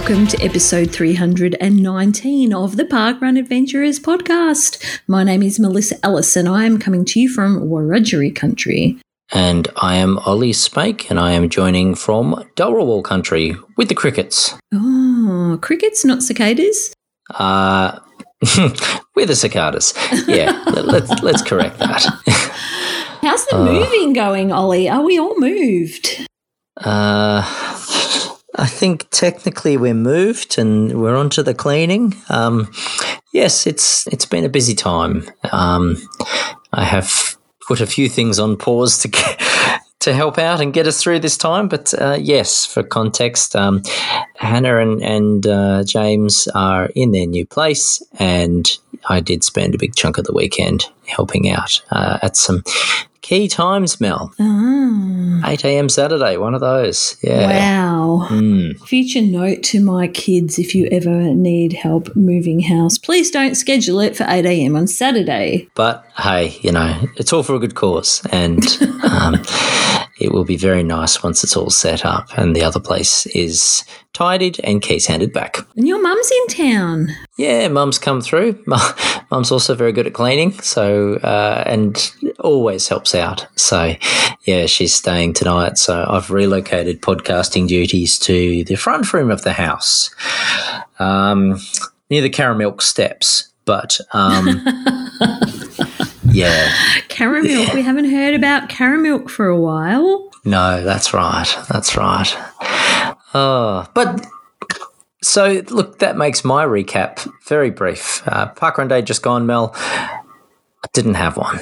welcome to episode 319 of the Parkrun Adventurers podcast. My name is Melissa Ellis and I am coming to you from Wiradjuri country. And I am Olly Spake, and I am joining from Dharawal country with the crickets. Oh, crickets, not cicadas? Uh, with the cicadas. Yeah, let's, let's correct that. How's the moving going, Olly? Are we all moved? Uh, I think technically we're moved and we're onto the cleaning. Um, yes, it's it's been a busy time. Um, I have put a few things on pause to get, to help out and get us through this time. But uh, yes, for context, um, Hannah and, and uh, James are in their new place, and I did spend a big chunk of the weekend helping out uh, at some key times, Mel. Ah, 8 a.m. Saturday, one of those. Yeah. wow. Mm. Future note to my kids if you ever need help moving house, please don't schedule it for 8 a.m. on Saturday. But hey, you know, it's all for a good cause. And um, it will be very nice once it's all set up and the other place is tidied and keys handed back. And your mum's in town. Yeah, mum's come through. Mum's also very good at cleaning, so uh, and always helps out. So, yeah, she's staying tonight. So I've relocated podcasting duties to the front room of the house, um, near the Caramilk steps. But um, yeah, Caramilk. We haven't heard about Caramilk for a while. no, that's right, that's right. Oh, but so look, that makes my recap very brief. Uh, Parkrun Day just gone, Mel. I didn't have one.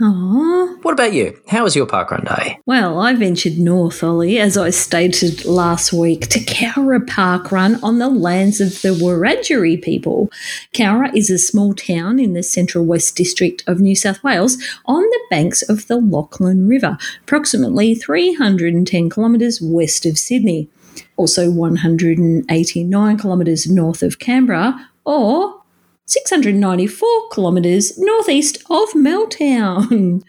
Aww. What about you? How was your parkrun day? Well, I ventured north, Olly, as I stated last week, to Cowra Park Run on the lands of the Wiradjuri people. Cowra is a small town in the central west district of New South Wales on the banks of the Lachlan River, approximately 310 kilometres west of Sydney. Also 189 kilometres north of Canberra, or 694 kilometres northeast of Meltown.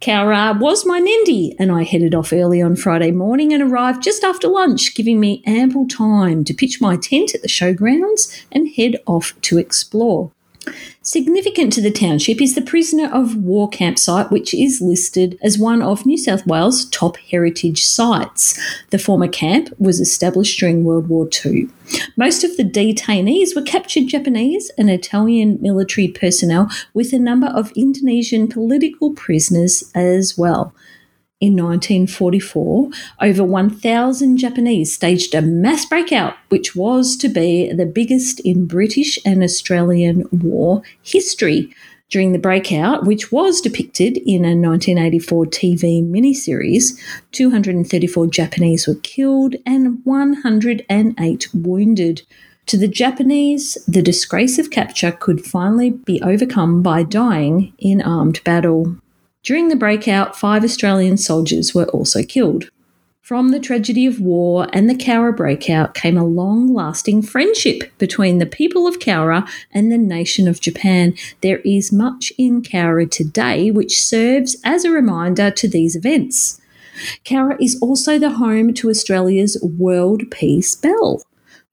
Cowra was my NENDY, and I headed off early on Friday morning and arrived just after lunch, giving me ample time to pitch my tent at the showgrounds and head off to explore. Significant to the township is the prisoner of war campsite, which is listed as one of New South Wales' top heritage sites. The former camp was established during World War II. Most of the detainees were captured Japanese and Italian military personnel, with a number of Indonesian political prisoners as well. In 1944, over 1,000 Japanese staged a mass breakout, which was to be the biggest in British and Australian war history. During the breakout, which was depicted in a 1984 TV miniseries, 234 Japanese were killed and 108 wounded. To the Japanese, the disgrace of capture could finally be overcome by dying in armed battle. During the breakout, five Australian soldiers were also killed. From the tragedy of war and the Cowra breakout came a long lasting friendship between the people of Cowra and the nation of Japan. There is much in Cowra today which serves as a reminder to these events. Cowra is also the home to Australia's World Peace Bell.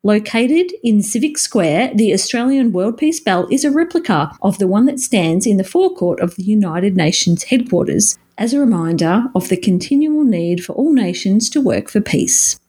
Located in Civic Square, the Australian World Peace Bell is a replica of the one that stands in the forecourt of the United Nations headquarters as a reminder of the continual need for all nations to work for peace.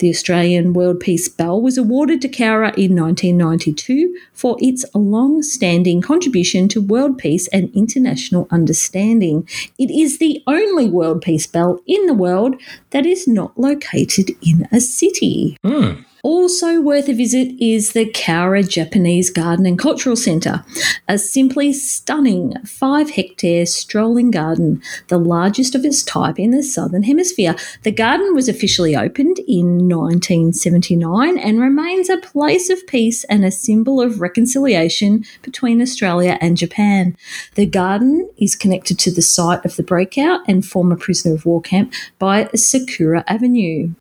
The Australian World Peace Bell was awarded to Cowra in 1992 for its long standing contribution to world peace and international understanding. It is the only World Peace Bell in the world that is not located in a city. Hmm. Also worth a visit is the Cowra Japanese Garden and Cultural Centre, a simply stunning five hectare strolling garden, the largest of its type in the Southern Hemisphere. The garden was officially opened in 1979 and remains a place of peace and a symbol of reconciliation between Australia and Japan. The garden is connected to the site of the breakout and former prisoner of war camp by Sakura Avenue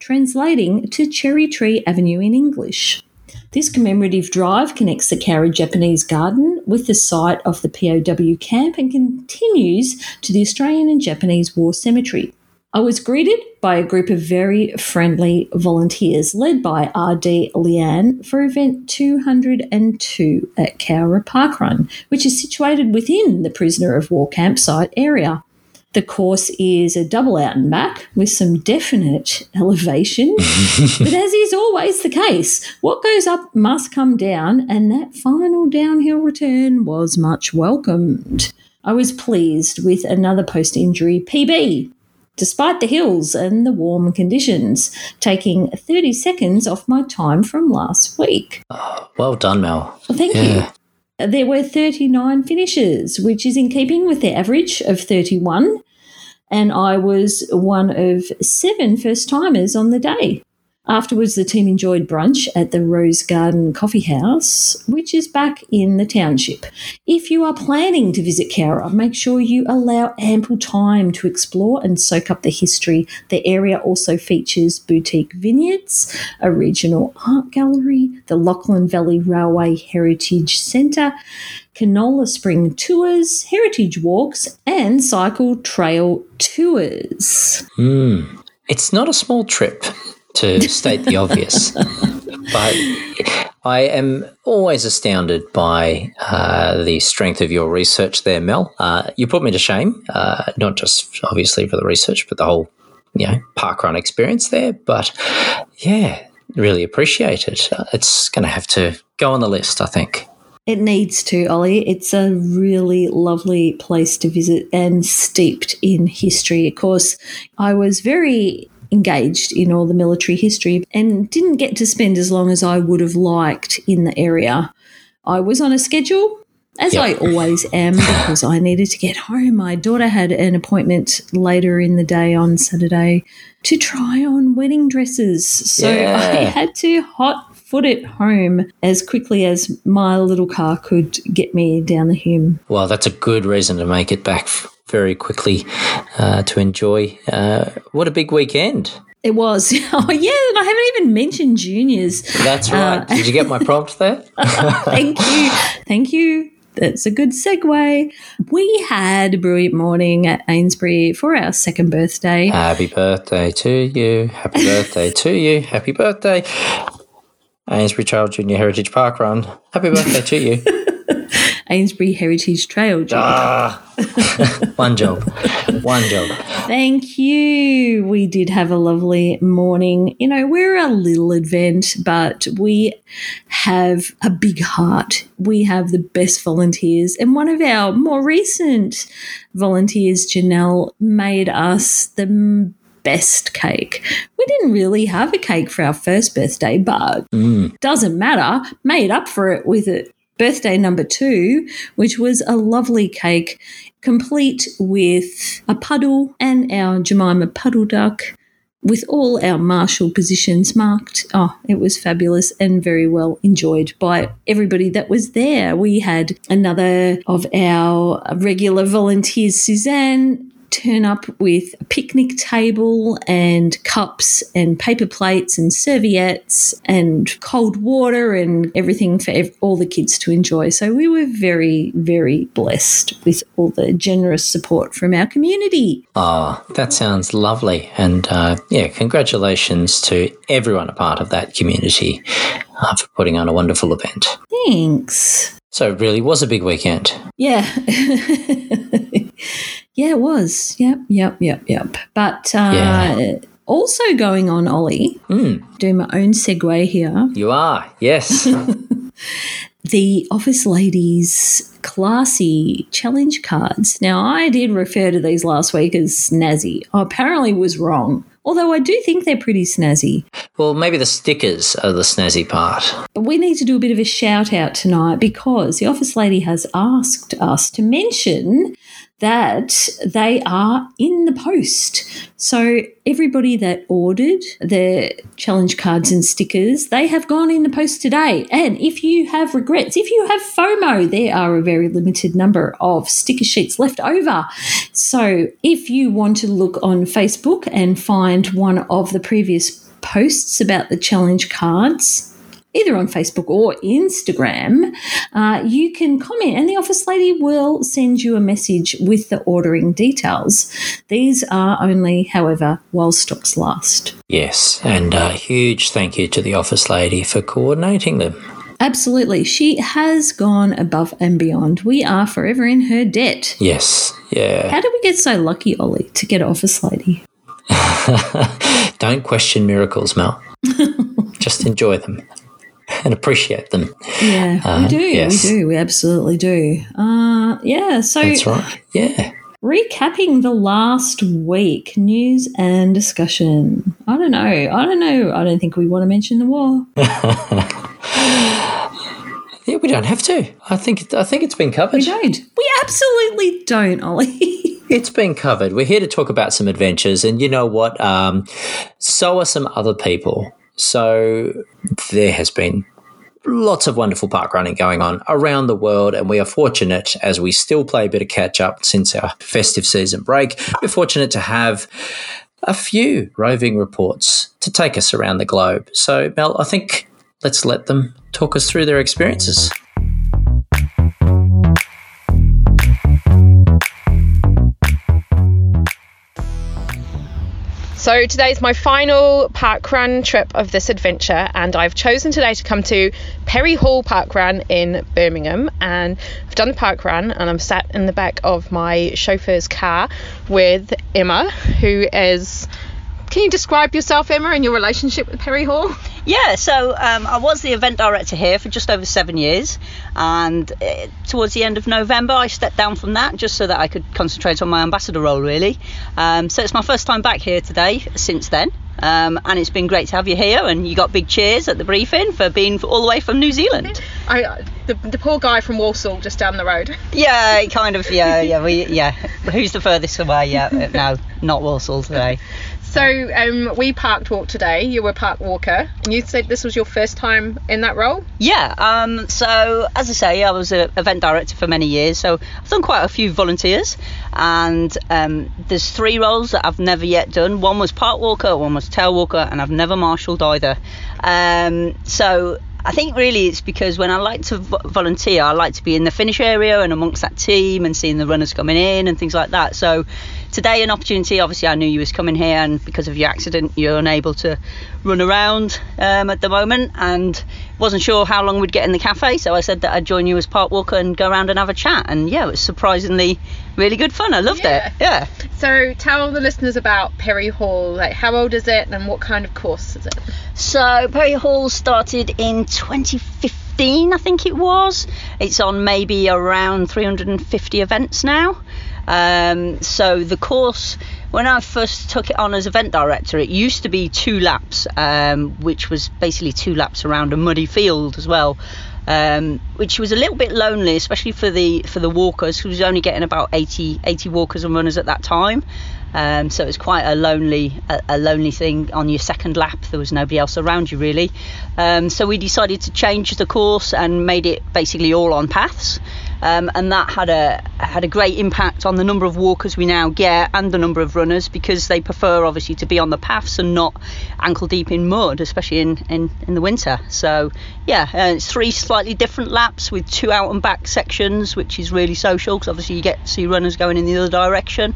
translating to Cherry Tree Avenue in English. This commemorative drive connects the Cowra Japanese Garden with the site of the POW camp and continues to the Australian and Japanese War Cemetery. I was greeted by a group of very friendly volunteers led by RD Leanne for event 202 at Cowra Parkrun, which is situated within the prisoner of war campsite area. The course is a double out and back with some definite elevation. but as is always the case, what goes up must come down, and that final downhill return was much welcomed. I was pleased with another post injury PB, despite the hills and the warm conditions, taking 30 seconds off my time from last week. Well done, Mel. Well, thank Yeah. you. There were 39 finishes, which is in keeping with the average of 31. And I was one of seven first timers on the day. Afterwards, the team enjoyed brunch at the Rose Garden Coffee House, which is back in the township. If you are planning to visit Cowra, make sure you allow ample time to explore and soak up the history. The area also features boutique vineyards, a regional art gallery, the Lachlan Valley Railway Heritage Centre, canola spring tours, heritage walks, and cycle trail tours. Hmm. It's not a small trip, to state the obvious. But I am always astounded by uh, the strength of your research there, Mel. Uh, you put me to shame, uh, not just obviously for the research, but the whole, you know, parkrun experience there. But yeah, really appreciate it. Uh, It's going to have to go on the list, I think. It needs to, Olly. It's a really lovely place to visit and steeped in history. Of course, I was very engaged in all the military history and didn't get to spend as long as I would have liked in the area. I was on a schedule, as Yep. I always am, because I needed to get home. My daughter had an appointment later in the day on Saturday to try on wedding dresses. So I had to hot foot it home as quickly as my little car could get me down the Hume. Well, that's a good reason to make it back very quickly uh, to enjoy. Uh, what a big weekend! It was. Oh, yeah, and I haven't even mentioned juniors. That's right. Did you get my prompt there? Thank you. Thank you. That's a good segue. We had a brilliant morning at Ainsbury for our second birthday. Happy birthday to you. Happy birthday to you. Happy birthday. Ainsbury Child Junior Heritage Park Run. Happy birthday to you. Ainsbury Heritage Trail. job. Ah, one job. One job. Thank you. We did have a lovely morning. You know, we're a little event, but we have a big heart. We have the best volunteers. And one of our more recent volunteers, Janelle, made us the best cake. We didn't really have a cake for our first birthday, but Mm. doesn't matter. Made up for it with it. Birthday number two, which was a lovely cake, complete with a puddle and our Jemima puddle duck, with all our marshal positions marked. Oh, it was fabulous and very well enjoyed by everybody that was there. We had another of our regular volunteers, Suzanne, turn up with a picnic table and cups and paper plates and serviettes and cold water and everything for ev- all the kids to enjoy. So we were very, very blessed with all the generous support from our community. Oh, that sounds lovely. And uh, yeah, congratulations to everyone a part of that community uh, for putting on a wonderful event. Thanks. So, it really was a big weekend. Yeah. yeah, it was. Yep, yep, yep, yep. But uh, Yeah. also going on, Olly, Mm, do my own segue here. you are, yes. the office ladies classy challenge cards. Now, I did refer to these last week as snazzy. I apparently was wrong, although I do think they're pretty snazzy. well, maybe the stickers are the snazzy part. But we need to do a bit of a shout out tonight because the office lady has asked us to mention that they are in the post. So everybody that ordered their challenge cards and stickers, they have gone in the post today. And if you have regrets, if you have FOMO, there are a very limited number of sticker sheets left over. So if you want to look on Facebook and find one of the previous posts about the challenge cards, either on Facebook or Instagram, uh, you can comment and the office lady will send you a message with the ordering details. These are only, however, while stocks last. Yes, and a huge thank you to the office lady for coordinating them. Absolutely. She has gone above and beyond. We are forever in her debt. Yes, yeah. How did we get so lucky, Olly, to get office lady? Don't question miracles, Mel. Just enjoy them and appreciate them. Yeah, Uh, we do. yes. We do. We absolutely do. Uh, yeah. So, That's right. Yeah. recapping the last week, news and discussion. I don't know. I don't know. I don't think we want to mention the war. Yeah, we don't have to. I think I think it's been covered. We don't. We absolutely don't, Olly. It's been covered. We're here to talk about some adventures, and you know what? Um, so are some other people. So there has been lots of wonderful park running going on around the world, and we are fortunate as we still play a bit of catch up since our festive season break. We're fortunate to have a few roving reports to take us around the globe. So, Mel, I think let's let them talk us through their experiences. So today is my final parkrun trip of this adventure, and I've chosen today to come to Perry Hall Parkrun in Birmingham. And I've done the parkrun, and I'm sat in the back of my chauffeur's car with Emma, who is. Can you describe yourself, Emma, and your relationship with Perry Hall? Yeah, so um, I was the event director here for just over seven years, and uh, towards the end of November, I stepped down from that just so that I could concentrate on my ambassador role, really. Um, so it's my first time back here today since then, um, and it's been great to have you here. And you got big cheers at the briefing for being all the way from New Zealand. I, the, the poor guy from Walsall, just down the road. Yeah, kind of. Yeah, yeah, we, yeah. Who's the furthest away? Yeah, no, not Walsall today. So um, we parked walk today. You were park walker, and you said this was your first time in that role. Yeah, um, so as I say, I was an event director for many years, so I've done quite a few volunteers, and um, there's three roles that I've never yet done. One was park walker, one was tail walker, and I've never marshalled either. Um, so I think really it's because when I like to vo- volunteer, I like to be in the finish area and amongst that team and seeing the runners coming in and things like that. So today, an opportunity. Obviously, I knew you was coming here, and because of your accident, you're unable to run around um, at the moment, and wasn't sure how long we'd get in the cafe. So I said that I'd join you as park walker and go around and have a chat. And yeah, it was surprisingly really good fun. I loved Yeah. it. Yeah. So tell all the listeners about Perry Hall. Like, how old is it, and what kind of course is it? So Perry Hall started in 2015, I think it was. It's on maybe around 350 events now. Um, so the course, when I first took it on as event director, it used to be two laps, um, which was basically two laps around a muddy field as well. Um, which was a little bit lonely, especially for the for the walkers, who was only getting about 80, 80 walkers and runners at that time. Um, so it was quite a lonely a, a lonely thing on your second lap. There was nobody else around you really. Um, so we decided to change the course and made it basically all on paths. Um, and that had a had a great impact on the number of walkers we now get and the number of runners because they prefer obviously to be on the paths and not ankle deep in mud, especially in, in, in the winter. So yeah, uh, it's three slightly different laps with two out and back sections, which is really social because obviously you get to see runners going in the other direction.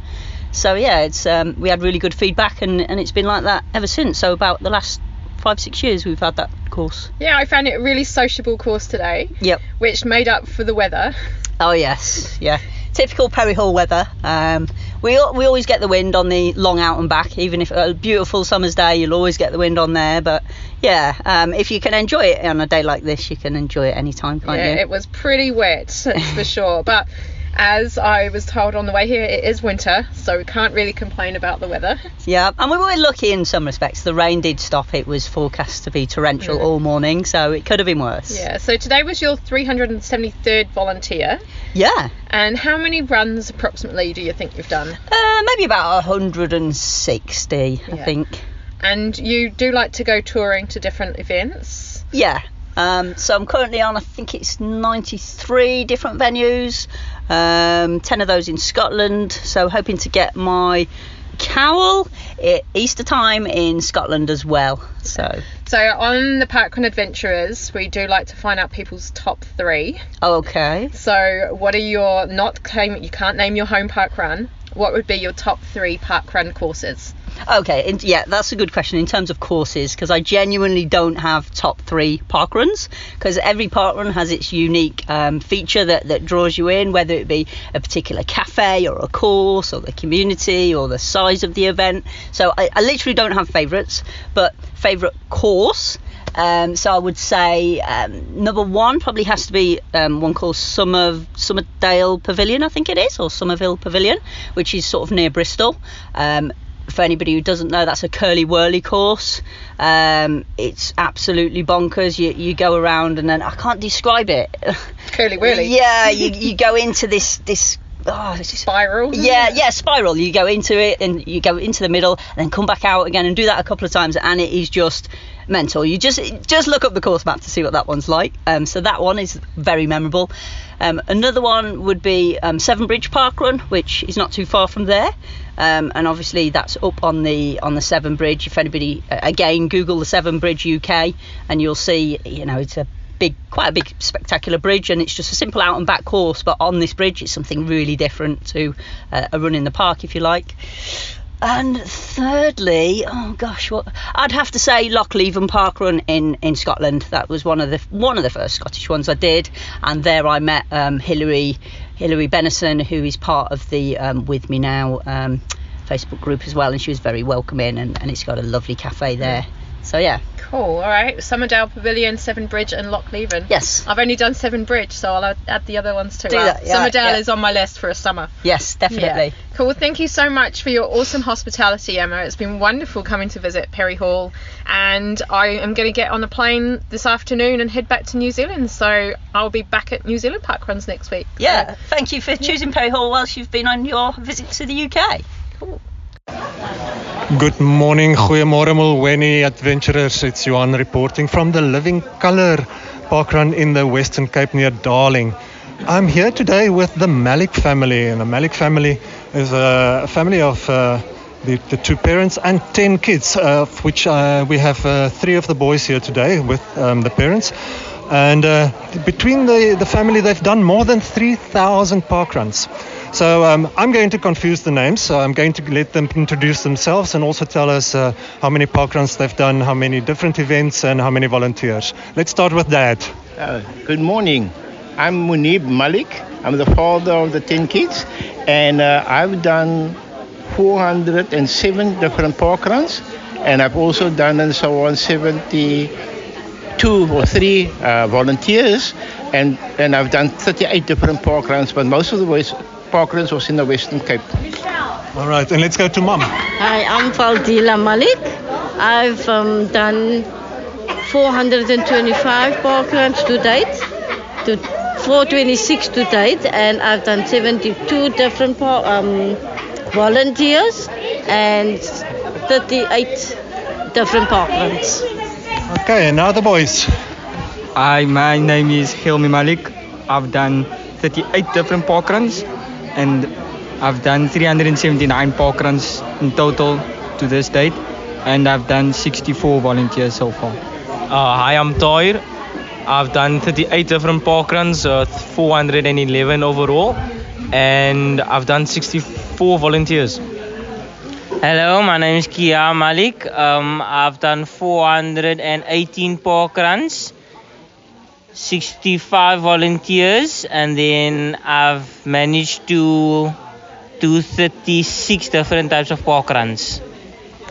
So yeah, it's um, we had really good feedback and, and it's been like that ever since. So about the last five six years we've had that course. Yeah, I found it a really sociable course today, Yep. which made up for the weather. Oh yes, yeah. Typical Perry Hall weather. Um, we we always get the wind on the long out and back, even if a beautiful summer's day, you'll always get the wind on there. But yeah, um, if you can enjoy it on a day like this, you can enjoy it anytime, can't yeah, you? it was pretty wet, that's for sure. But as I was told on the way here, it is winter, so we can't really complain about the weather. Yeah, and we were lucky in some respects. The rain did stop. It was forecast to be torrential all morning, so it could have been worse. Yeah, so today was your 373rd volunteer. Yeah. And how many runs approximately do you think you've done? Uh, maybe about 160, I think. And you do like to go touring to different events. Yeah. Um, so I'm currently on, I think it's 93 different venues, um, 10 of those in Scotland. So hoping to get my cowl at Easter time in Scotland as well. So So on the Parkrun Adventurers, we do like to find out people's top three. Okay. So what are your not claim you can't name your home park run? What would be your top three park run courses? Okay, yeah, that's a good question in terms of courses because I genuinely don't have top three park runs because every park run has its unique um, feature that, that draws you in, whether it be a particular cafe or a course or the community or the size of the event. So I, I literally don't have favourites, but favourite course. Um, so I would say um, number one probably has to be um, one called Summer Somerdale Pavilion, I think it is, or Somerville Pavilion, which is sort of near Bristol. For anybody who doesn't know, that's a curly whirly course. Um, it's absolutely bonkers. You you go around and then I can't describe it. Curly whirly. yeah, you, you go into this this. Oh, Spiral. yeah, yeah, spiral. You go into it and you go into the middle and then come back out again and do that a couple of times and it is just mental. You just just look up the course map to see what that one's like. Um, so that one is very memorable. Um, another one would be um, Severn Bridge Park Run, which is not too far from there. Um, and obviously that's up on the on the Severn Bridge. If anybody uh, again Google the Severn Bridge UK and you'll see you know it's a big quite a big spectacular bridge and it's just a simple out and back course but on this bridge it's something really different to uh, a run in the park if you like. And thirdly, oh gosh, what I'd have to say Lochleven Park Run in, in Scotland. That was one of the one of the first Scottish ones I did, and there I met um, Hilary Hilary Benison, who is part of the um, With Me Now um, Facebook group as well, and she was very welcoming, and, and it's got a lovely cafe there. So yeah, Cool. All right. Somerdale Pavilion, Severn Bridge, and Lochleven. yes, I've only done Severn Bridge, so I'll add- the other ones too. Do that, yeah, Somerdale yeah. is on my list for a summer. yes, definitely. Yeah. Cool. Thank you so much for your awesome hospitality, Emma. It's been wonderful coming to visit Perry Hall, and I am going to get on a plane this afternoon and head back to New Zealand. So I'll be back at New Zealand park runs next week. Yeah, thank you for choosing Perry Hall whilst you've been on your visit to the UK. Good morning, goeiemôre Mulweni adventurers. It's Johan reporting from the Living Colour parkrun in the Western Cape near Darling. I'm here today with the Malik family, and the Malik family is a family of uh, the, the two parents and 10 kids, uh, of which uh, we have uh, three of the boys here today with um, the parents. And uh, between the, the family, they've done more than 3,000 parkruns. So um, I'm going to confuse the names. So I'm going to let them introduce themselves and also tell us uh, how many parkruns they've done, how many different events, and how many volunteers. Let's start with Dad. Uh, good morning. I'm Munib Malik. I'm the father of the 10 kids, and uh, I've done 407 different park runs, and I've also done and so on 72 or 3 uh, volunteers, and, and I've done 38 different park runs, but most of the West, park runs was in the Western Cape. All right, and let's go to Mum. Hi, I'm Faldila Malik. I've um, done 425 park runs to date, to 426 to date, and I've done 72 different par- um, volunteers and 38 different park runs. Okay, and now the boys. Hi, my name is Hilmi Malik. I've done 38 different park runs and I've done 379 park runs in total to this date and I've done 64 volunteers so far. Uh, hi, I'm Toir. I've done 38 different park runs, uh, 411 overall, and I've done 64 volunteers. Hello, my name is Kia Malik. Um, I've done 418 park runs, 65 volunteers, and then I've managed to do 36 different types of park runs.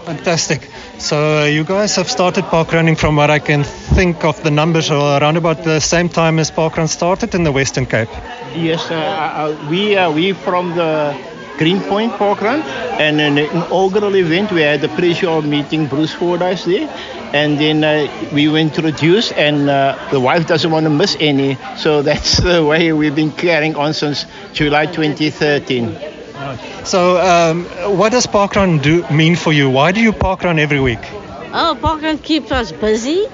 Fantastic. So uh, you guys have started parkrunning from what I can think of the numbers are around about the same time as parkrun started in the Western Cape. Yes, uh, uh, we uh, we from the Greenpoint Park Run, and an inaugural event we had the pleasure of meeting Bruce Fordyce there, and then uh, we were introduced, and uh, the wife doesn't want to miss any, so that's the way we've been carrying on since July 2013. So um, what does parkrun do mean for you? Why do you parkrun every week? Oh, park run keeps us busy.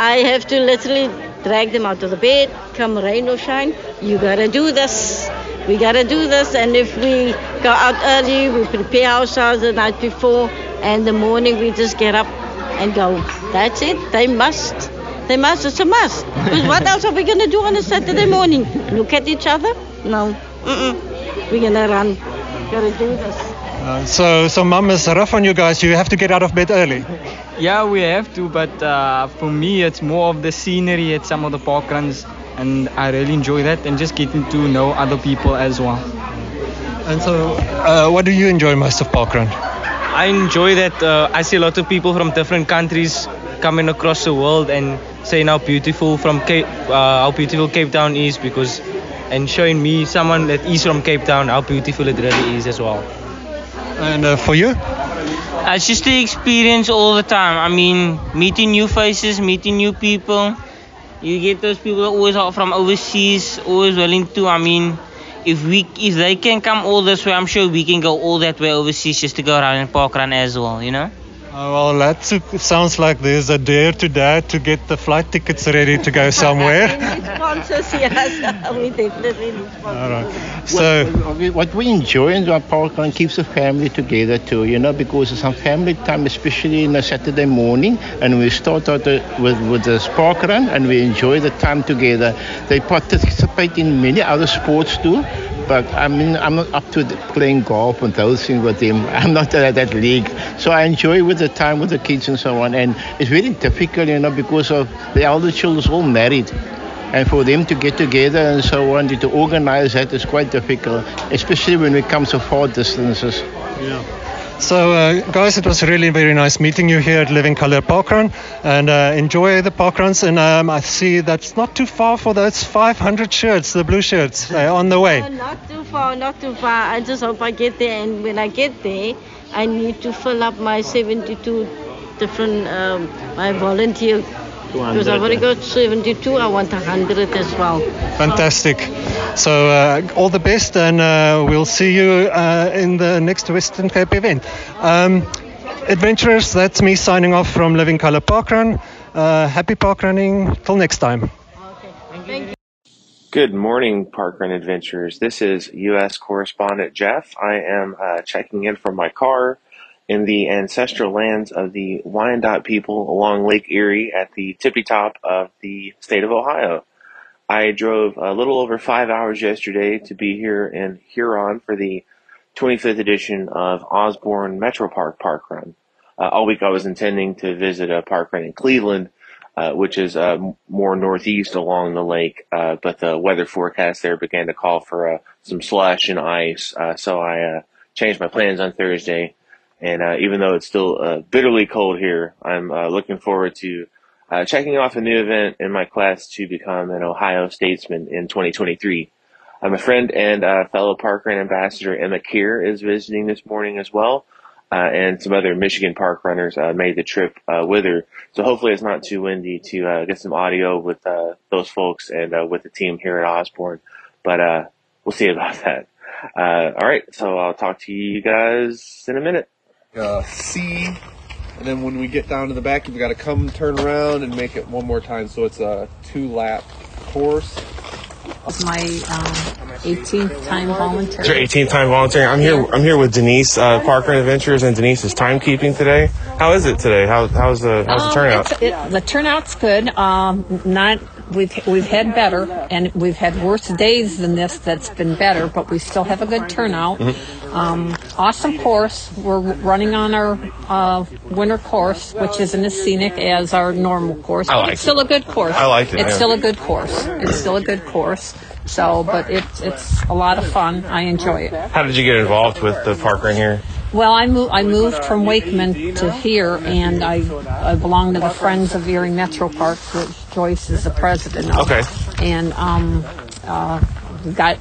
I have to literally drag them out of the bed, come rain or shine. You gotta do this. We gotta do this. And if we go out early, we prepare ourselves the night before, and the morning we just get up and go. That's it. They must. They must. It's a must. Because what else are we going to do on a Saturday morning? Look at each other? No. Mm-mm. We're going to run. Got to do this. Uh, so, so mum is rough on you guys. You have to get out of bed early. Yeah, we have to, but uh, for me, it's more of the scenery at some of the park runs, and I really enjoy that, and just getting to know other people as well. And so, uh, what do you enjoy most of parkrun? I enjoy that uh, I see a lot of people from different countries coming across the world and saying how beautiful from Cape, uh, how beautiful Cape Town is because, and showing me someone that is from Cape Town how beautiful it really is as well. And uh, for you? Uh, It's just the experience all the time. I mean, meeting new faces, meeting new people. You get those people always are from overseas, always willing to. I mean, if we if they can come all this way, I'm sure we can go all that way overseas just to go around and park run as well. You know. Uh, well, that sounds like there's a dare to dad to get the flight tickets ready to go somewhere. sponsors, yes. we definitely need sponsors. All right. So, what, we- what we enjoy in our park run keeps the family together too, you know, because it's some family time, especially in a Saturday morning, and we start out uh, with with the park run, and we enjoy the time together. They participate in many other sports too. But I mean, I'm not up to playing golf and those things with them. I'm not at that league. So I enjoy with the time with the kids and so on. And it's very difficult, you know, because of the elder children all married and for them to get together and so on to organize that is quite difficult especially when it comes to far distances so uh, guys, it was really very nice meeting you here at Living Colour Parkrun, and uh, enjoy the parkruns. And um, I see that's not too far for those 500 shirts, the blue shirts, uh, on the way. Oh, not too far, not too far. I just hope I get there. And when I get there, I need to fill up my 72 different, um, my volunteer. Because I've already got 72, I want 100 as well. Fantastic. So uh, all the best, and uh, we'll see you uh, in the next Western Cape event. Um, adventurers, that's me signing off from Living Colour Parkrun. Uh, happy parkrunning. Till next time. Good morning, Parkrun Adventures. This is U.S. correspondent Jeff. I am uh, checking in from my car in the ancestral lands of the Wyandotte people along Lake Erie at the tippy top of the state of Ohio. I drove a little over five hours yesterday to be here in Huron for the 25th edition of Osborn Metro Park Park Run. Uh, all week I was intending to visit a park run in Cleveland, uh, which is uh, more northeast along the lake, uh, but the weather forecast there began to call for uh, some slush and ice, uh, so I changed my plans on Thursday. And uh, even though it's still uh, bitterly cold here, I'm uh, looking forward to uh, checking off a new event in my quest to become an Ohio statesman in 2023. Uh, my friend and uh, fellow parkrun ambassador Emma Keir is visiting this morning as well, uh, and some other Michigan park runners made the trip uh, with her. So hopefully it's not too windy to get some audio with those folks and uh, with the team here at Osborn. But uh, we'll see about that. Uh, all right, so I'll talk to you guys in a minute. Uh, C, and then when we get down to the back, you've got to come turn around and make it one more time. So it's a two lap course. It's my um, 18th time volunteer. It's your 18th time volunteering. I'm here. I'm here with Denise uh, Parker Adventures, and Denise is timekeeping today. How is it today? How, how's the how's the Um, turnout? it's- it- the turnout's good. Um, not we've we've had better, and we've had worse days than this. That's been better, but we still have a good turnout. Mm-hmm. Um, awesome course. We're running on our uh, winter course, which isn't as scenic as our normal course, I but like it's still a good course. I like it, It's yeah. still a good course. It's still a good course. So, but it's it's a lot of fun. I enjoy it. How did you get involved with the park run here? Well, I moved. I moved from Wakeman to here, and I I belong to the Friends of Erie Metro Park, which Joyce is the president of. Okay. And um, uh, we got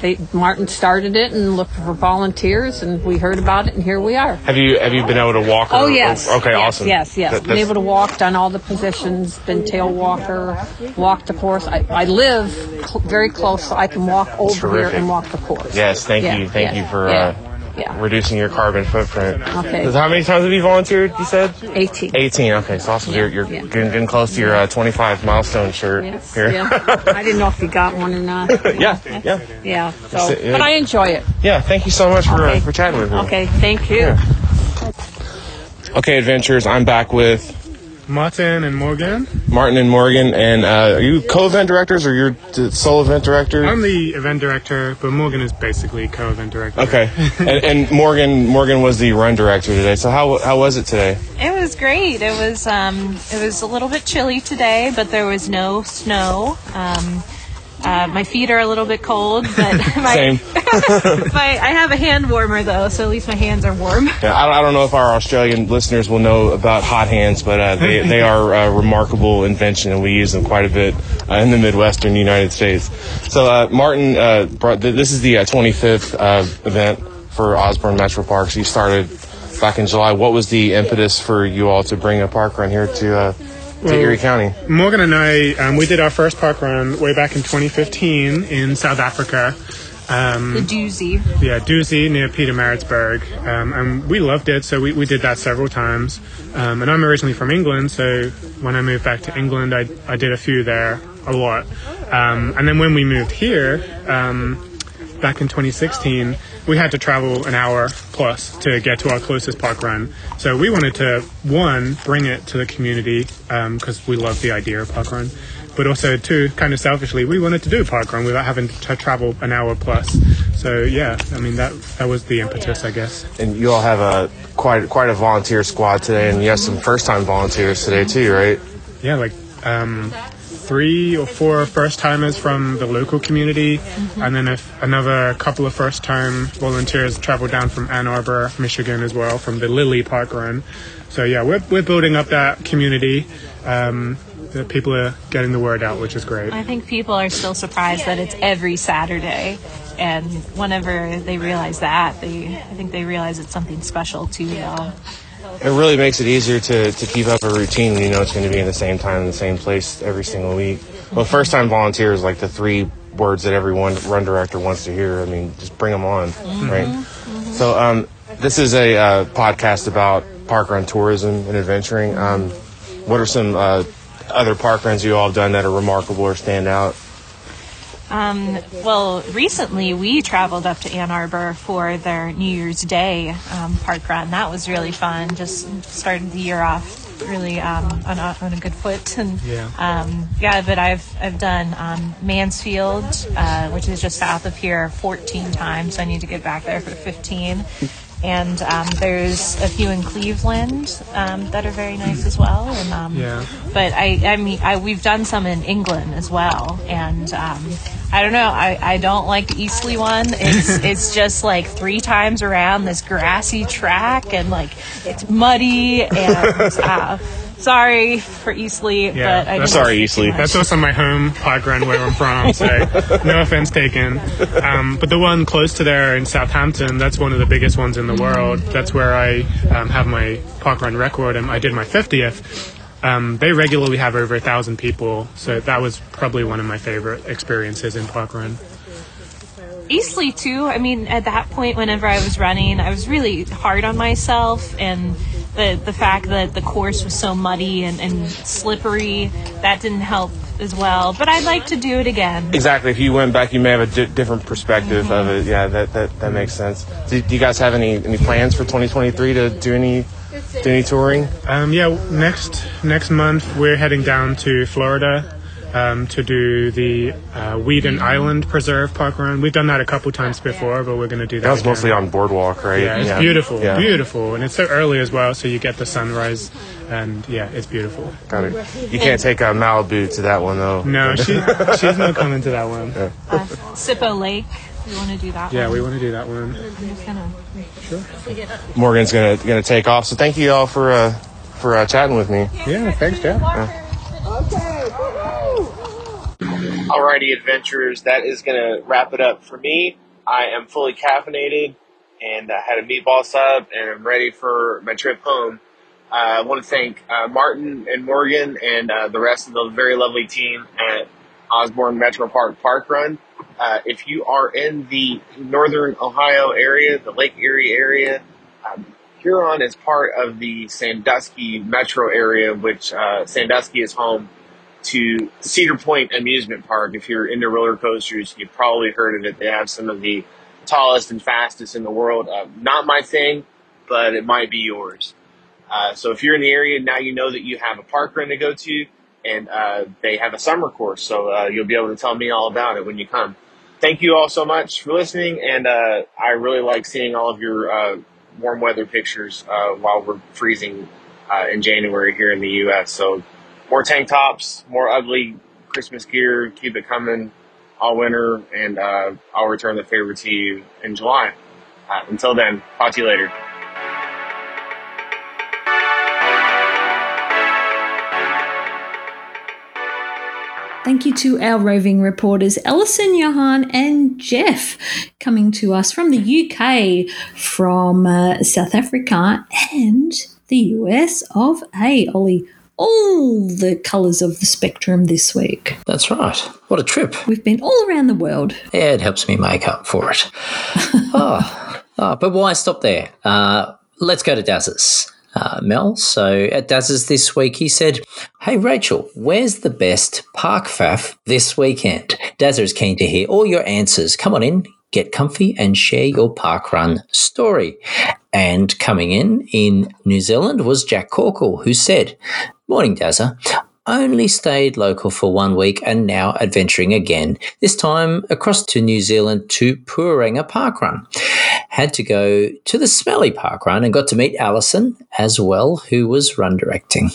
they Martin started it and looked for volunteers, and we heard about it, and here we are. Have you have you been able to walk? Oh or- yes. Okay, yes, awesome. Yes, yes. That- Been able to walk, done all the positions, been tail walker, walked the course. I, I live cl- very close, so I can walk over here and walk the course. Yes, thank Yeah, you, thank yeah, you for yeah, uh, yeah. reducing your carbon footprint. Okay. How many times have you volunteered? You said 18. 18. Okay, so awesome. You're, you're yeah. getting, getting close to your uh, 25 milestone shirt Yes, here. yeah. I didn't know if you got one or not. yeah, yeah. Yeah. So, but. I enjoy it. Yeah, thank you so much for uh, for chatting with me. Okay. Thank you. Okay, adventures. I'm back with Martin and Morgan. Martin and Morgan, and uh, are you co-event directors or you're the sole event director? I'm the event director, but Morgan is basically co-event director. Okay, and, and Morgan Morgan was the run director today. So how how was it today? It was great. It was um, it was a little bit chilly today, but there was no snow. Um, uh, my feet are a little bit cold, but my, Same. my I have a hand warmer though, so at least my hands are warm. Yeah, I, don't, I don't know if our Australian listeners will know about hot hands, but uh, they, they are a remarkable invention, and we use them quite a bit uh, in the Midwestern United States. So, uh, Martin, uh, brought, th- this is the uh, 25th uh, event for Osborn Metro Parks. You started back in July. What was the impetus for you all to bring a park run here to, to Well, Erie County? Morgan and I, um, we did our first park run way back in 2015 in South Africa. Um, The doozy. Yeah, Doozy near Pietermaritzburg. Um, and we loved it, so we, we did that several times. Um, and I'm originally from England, so when I moved back to England, I, I did a few there, a lot. Um, and then when we moved here, um, back in 2016, we had to travel an hour plus to get to our closest park run. So we wanted to, one, bring it to the community because we love the idea of park run. But also, two, kind of selfishly, we wanted to do park run without having to travel an hour plus. So yeah, I mean that that was the impetus, I guess. And you all have a quite quite a volunteer squad today, and you have some first time volunteers today too, right? Yeah, like um, three or four first timers from the local community, and then if another couple of first time volunteers travel down from Ann Arbor, Michigan as well, from the Lillie Park Run. So yeah, we're we're building up that community. Um, the people are getting the word out, which is great. I think people are still surprised that it's every Saturday, and whenever they realize that, they I think they realize it's something special to them. It really makes it easier to, to keep up a routine when you know it's going to be in the same time in the same place every single week. Well, first time volunteers like the three words that every one run director wants to hear. I mean, just bring them on, right? So, um, this is a uh, podcast about park run tourism and adventuring. Um, what are some uh, other park runs you all have done that are remarkable or stand out? Um, well, recently we traveled up to Ann Arbor for their New Year's Day um, park run. That was really fun. Just started the year off really um, on, a, on a good foot. And Yeah. um, yeah, but I've I've done um, Mansfield, uh, which is just south of here, 14 times. I need to get back there for 15. And um, there's a few in Cleveland um, that are very nice as well. And um, Yeah. but I, I mean, I, we've done some in England as well, and um, I don't know. I, I don't like the Eastleigh one. It's it's just like three times around this grassy track, and like it's muddy. And uh, sorry for Eastleigh, Yeah, but I that's- just- That's also my home park run where I'm from, so no offense taken. Um, but the one close to there in Southampton, that's one of the biggest ones in the world. That's where I um, have my park run record, and I did my 50th. Um, they regularly have over a thousand people, so that was probably one of my favorite experiences in park run. Eastleigh too. I mean, at that point, whenever I was running, I was really hard on myself, and the the fact that the course was so muddy and, and slippery that didn't help as well. But I'd like to do it again. Exactly. If you went back, you may have a di- different perspective of it. Yeah, that, that, that makes sense. Do, do you guys have any, any plans for 2023 to do any do any touring? Um, yeah, next next month we're heading down to Florida um, to do the uh, Weedon Island Preserve Park Run. We've done that a couple times before, but we're going to do that. That was again. mostly on Boardwalk, right? Yeah, it's beautiful, Yeah. beautiful, and it's so early as well, so you get the sunrise, and yeah, it's beautiful. Got it. You can't take uh, Malibu to that one though. No, she, she's not coming to that one. Yeah. Uh, Sippo Lake. We want to do that. One? Yeah, one. we want to do that one. Gonna. Sure. Morgan's gonna gonna take off. So thank you all for uh, for uh, chatting with me. Yeah, thanks, Jeff. Alrighty, adventurers, that is going to wrap it up for me. I am fully caffeinated and I had a meatball sub and I'm ready for my trip home. Uh, I want to thank uh, Martin and Morgan and uh, the rest of the very lovely team at Osborn Metro Park Park Run. Uh, if you are in the northern Ohio area, the Lake Erie area, um, Huron is part of the Sandusky metro area, which uh, Sandusky is home to Cedar Point Amusement Park. If you're into roller coasters, you've probably heard of it. They have some of the tallest and fastest in the world. Uh, not my thing, but it might be yours. Uh, so if you're in the area now, you know that you have a park run to go to, and uh, they have a summer course. So uh, you'll be able to tell me all about it when you come. Thank you all so much for listening, and uh, I really like seeing all of your uh, warm weather pictures while we're freezing in January here in the U.S. So more tank tops, more ugly Christmas gear. Keep it coming all winter, and uh, I'll return the favor to you in July. Uh, until then, talk to you later. Thank you to our roving reporters Ellison, Johan, and Jeff, coming to us from the UK, from uh, South Africa, and the US of A. Olly, all the colours of the spectrum this week. That's right. What a trip. We've been all around the world. Yeah, it helps me make up for it. oh, oh, but why stop there? Uh, let's go to Daz's. Uh, Mel. So at Daz's this week, he said, Hey Rachel, where's the best park faff this weekend? Dazza is keen to hear all your answers. Come on in, get comfy, and share your park run story. And coming in in New Zealand was Jack Corkle, who said, Morning, Dazza. Only stayed local for one week and now adventuring again, this time across to New Zealand to Puarenga Park Run. Had to go to the Smelly Park Run and got to meet Alison as well, who was run directing.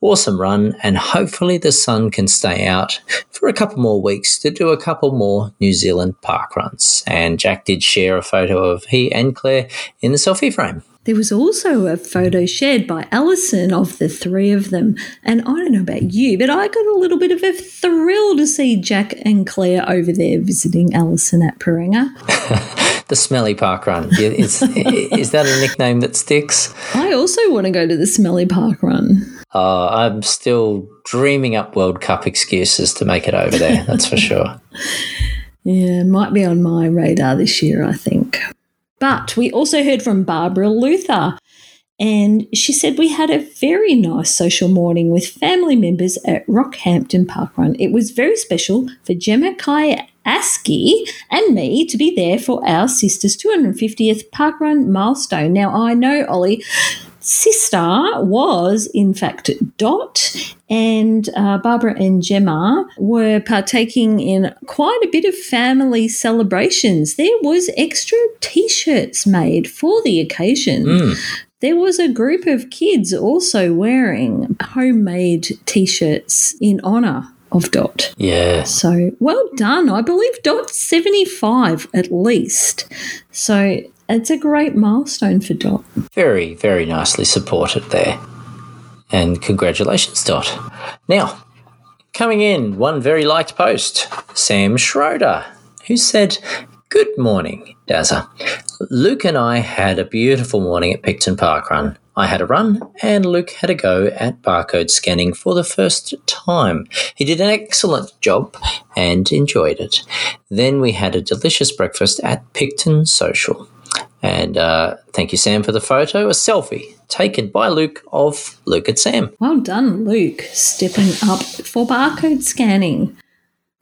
Awesome run, and hopefully the sun can stay out for a couple more weeks to do a couple more New Zealand park runs. And Jack did share a photo of he and Claire in the selfie frame. There was also a photo shared by Alison of the three of them. And I don't know about you, but I got a little bit of a thrill to see Jack and Claire over there visiting Alison at Puarenga. the Smelly Park Run. Is, is that a nickname that sticks? I also want to go to the Smelly Park Run. Uh, I'm still dreaming up World Cup excuses to make it over there, that's for sure. Yeah, might be on my radar this year, I think. But we also heard from Barbara Luther, and she said we had a very nice social morning with family members at Rockhampton Parkrun. It was very special for Gemma Kai Askey and me to be there for our sister's 250th parkrun milestone. Now, I know, Olly, sister was in fact Dot, and uh, Barbara and Gemma were partaking in quite a bit of family celebrations. There was extra T-shirts made for the occasion. Mm. There was a group of kids also wearing homemade T-shirts in honour of Dot. Yeah. So well done. I believe Dot's 75 at least. So it's a great milestone for Dot. Very, very nicely supported there. And congratulations, Dot. Now, coming in, one very liked post Sam Schroeder, who said, Good morning, Dazza. Luke and I had a beautiful morning at Picton Park Run. I had a run, and Luke had a go at barcode scanning for the first time. He did an excellent job and enjoyed it. Then we had a delicious breakfast at Picton Social. And uh, thank you, Sam, for the photo. A selfie taken by Luke of Luke and Sam. Well done, Luke, stepping up for barcode scanning.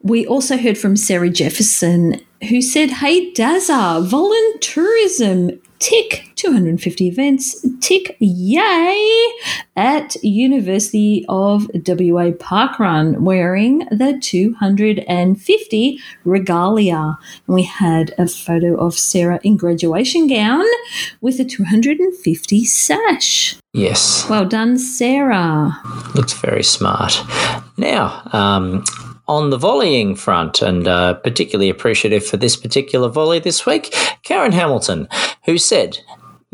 We also heard from Sarah Jefferson, who said, Hey, Dazza, voluntourism tick 250 events tick yay at university of wa parkrun wearing the 250 regalia and we had a photo of sarah in graduation gown with a 250 sash Yes. well done sarah Looks very smart. Now, um, on the volleying front, and uh, particularly appreciative for this particular volley this week, Karen Hamilton, who said,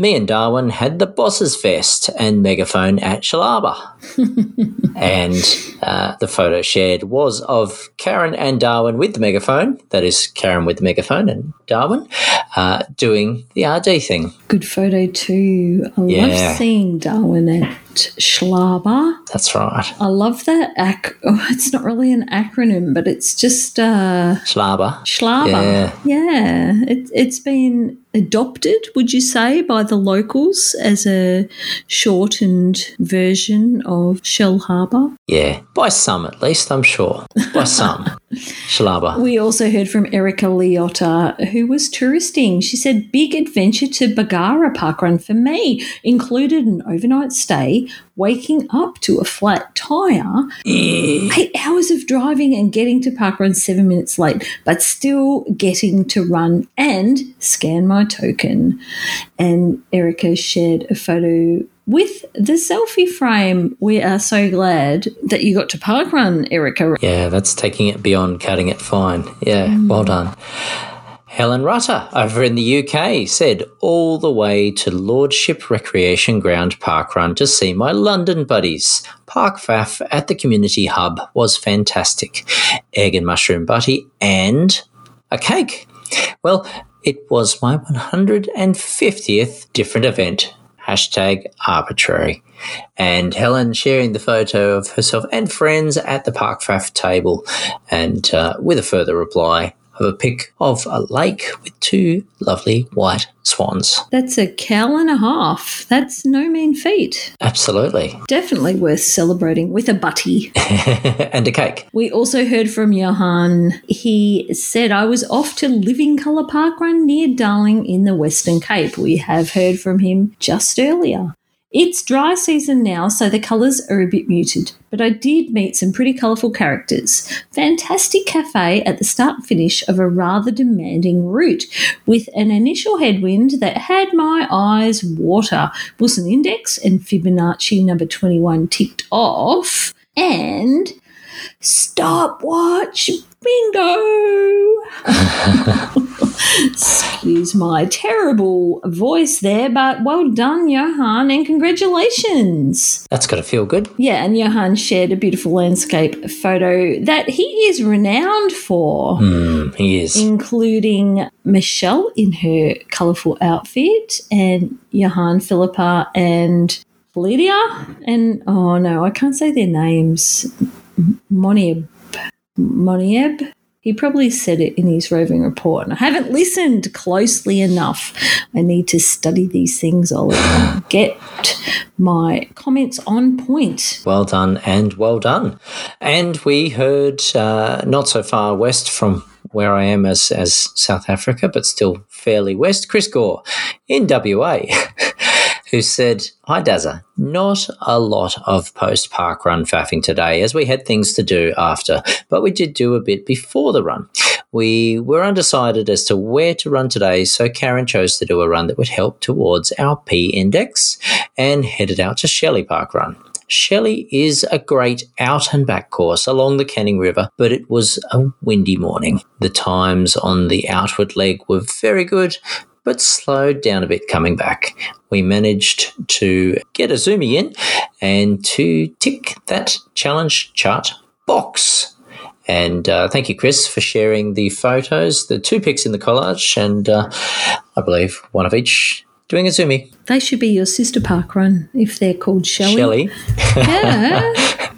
me and Darwin had the boss's vest and megaphone at Shalaba. and uh, the photo shared was of Karen and Darwin with the megaphone, that is, Karen with the megaphone and Darwin, uh, doing the RD thing. good photo too i Yeah. love seeing darwin at schlaba That's right. I love that. Ac- oh, it's not really an acronym, but it's just uh, Schlaba. Schlaba. Yeah. Yeah. It, it's been adopted, would you say, by the locals as a shortened version of Shell Harbour. Yeah, by some at least, I'm sure. By some. Shalaba. We also heard from Erica Liotta, who was touristing. She said, Big adventure to Bargara Parkrun for me. Included an overnight stay, waking up to a flat tyre, eh. eight hours of driving and getting to Parkrun seven minutes late, but still getting to run and scan my token. And Erica shared a photo with the selfie frame. We are so glad that you got to parkrun, Erica. Yeah, that's taking it beyond cutting it fine. Yeah, mm. well done. Helen Rutter over in the UK said, all the way to Lordship Recreation Ground Parkrun to see my London buddies. Park Faff at the community hub was fantastic. Egg and mushroom butty and a cake. Well, it was my 150th different event. Hashtag arbitrary. And Helen sharing the photo of herself and friends at the Parkcraft table, and uh, with a further reply of a pic of a lake with two lovely white swans. That's a cow and a half. That's no mean feat. Absolutely. Definitely worth celebrating with a butty. and a cake. We also heard from Johan. He said, I was off to Living Colour Park Run near Darling in the Western Cape. We have heard from him just earlier. It's dry season now, so the colours are a bit muted, but I did meet some pretty colourful characters. Fantastic cafe at the start finish of a rather demanding route, with an initial headwind that had my eyes water. Wilson Index and Fibonacci number 21 ticked off, and stopwatch bingo. Excuse my terrible voice there, but well done, Johan, and congratulations. That's got to feel good. Yeah, and Johan shared a beautiful landscape photo that he is renowned for, Mm, he is. including Michelle in her colourful outfit, and Johan, Philippa, and Lydia, and oh no, I can't say their names. Monieb. Monieb. He probably said it in his roving report, and I haven't listened closely enough. I need to study these things, and get my comments on point. Well done and well done. And we heard uh, not so far west from where I am as, as South Africa, but still fairly west, Chris Gore in WA, who said, Hi Dazza, not a lot of post park run faffing today as we had things to do after, but we did do a bit before the run. We were undecided as to where to run today, so Karen chose to do a run that would help towards our P index and headed out to Shelley Park Run. Shelley is a great out and back course along the Canning River, but it was a windy morning. The times on the outward leg were very good, but slowed down a bit coming back. We managed to get a zoomie in and to tick that challenge chart box. And uh, thank you, Chris, for sharing the photos, the two pics in the collage, and uh, I believe one of each doing a zoomie. They should be your sister park run if they're called Shelley. Shelley. Yeah.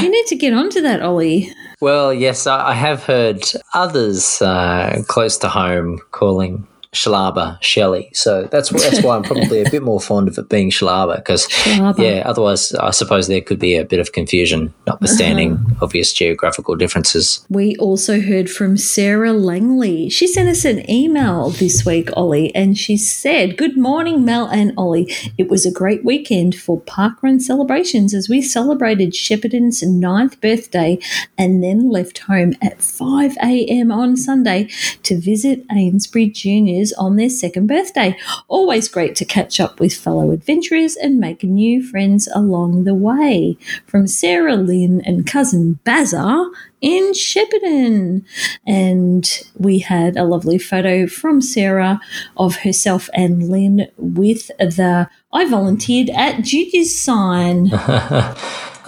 you need to get onto that, Olly. Well, yes, I I have heard others uh, close to home calling Shalaba Shelley. So that's that's why I'm probably a bit more fond of it being Shalaba because yeah, otherwise I suppose there could be a bit of confusion, notwithstanding uh-huh. obvious geographical differences. We also heard from Sarah Langley. She sent us an email this week, Olly, and she said, Good morning, Mel and Olly. It was a great weekend for parkrun celebrations as we celebrated Shepparton's ninth birthday and then left home at 5 a.m. on Sunday to visit Amesbury On their second birthday. Always great to catch up with fellow adventurers and make new friends along the way. From Sarah Lynn and cousin Bazar in Shepparton. And we had a lovely photo from Sarah of herself and Lynn with the I volunteered at Juniors sign.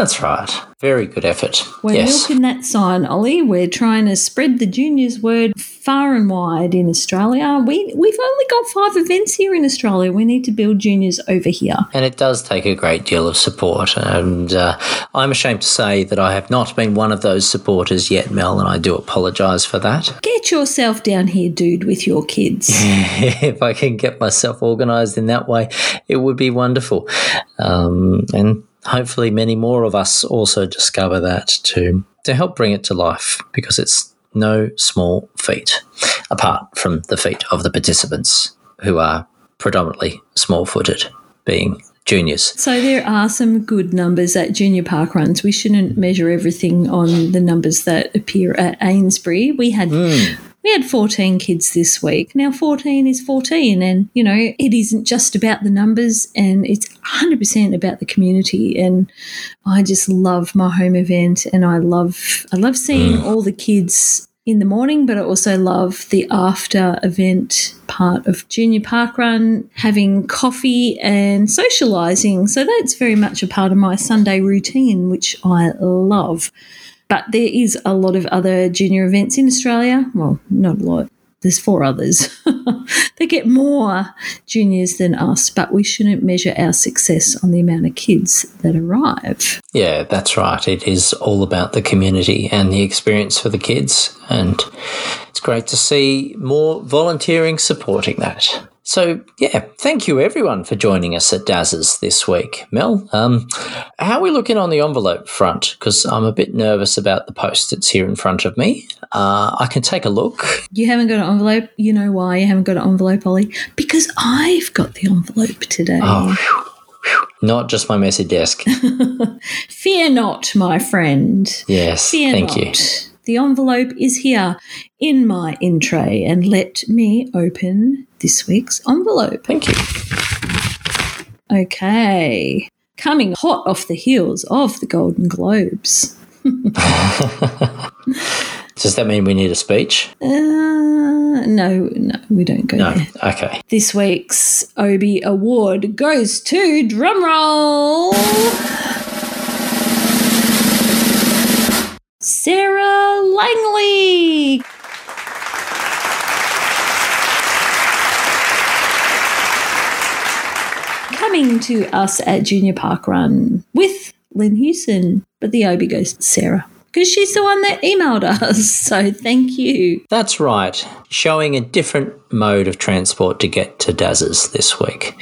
That's right. Very good effort. We're yes. milking that sign, Olly. We're trying to spread the juniors word far and wide in Australia. We we've only got five events here in Australia. We need to build juniors over here. And it does take a great deal of support. And uh, I'm ashamed to say that I have not been one of those supporters yet, Mel, and I do apologise for that. Get yourself down here, dude, with your kids. if I can get myself organised in that way, it would be wonderful. Um, and hopefully many more of us also discover that to to help bring it to life because it's no small feat apart from the feet of the participants who are predominantly small-footed being juniors. So there are some good numbers at junior park runs. We shouldn't measure everything on the numbers that appear at Ainsbury. We had hmm. We had 14 kids this week. Now 14 is 14 and you know, it isn't just about the numbers and it's 100% about the community and I just love my home event and I love I love seeing mm. all the kids in the morning, but I also love the after event part of Junior Park Run, having coffee and socialising. So that's very much a part of my Sunday routine, which I love. But there is a lot of other junior events in Australia. Well, not a lot. There's four others. they get more juniors than us, but we shouldn't measure our success on the amount of kids that arrive. Yeah, that's right. It is all about the community and the experience for the kids. And it's great to see more volunteering supporting that. So, yeah, thank you everyone for joining us at Daz's this week. Mel, um, how are we looking on the envelope front? Because I'm a bit nervous about the post that's here in front of me. Uh, I can take a look. You haven't got an envelope. You know why you haven't got an envelope, Olly? Because I've got the envelope today. Oh, Not just my messy desk. Fear not, my friend. Yes, Fear thank you. The envelope is here in my in tray, and let me open this week's envelope. Thank you. Okay. Coming hot off the heels of the Golden Globes. Does that mean we need a speech? Uh, no, no, we don't go No. there. Okay. This week's Obie Award goes to drumroll Sarah Langley. Coming to us at Junior Park Run with Lynn Hewson, but the Obie goes to Sarah because she's the one that emailed us. So thank you. That's right. Showing a different mode of transport to get to Daz's this week.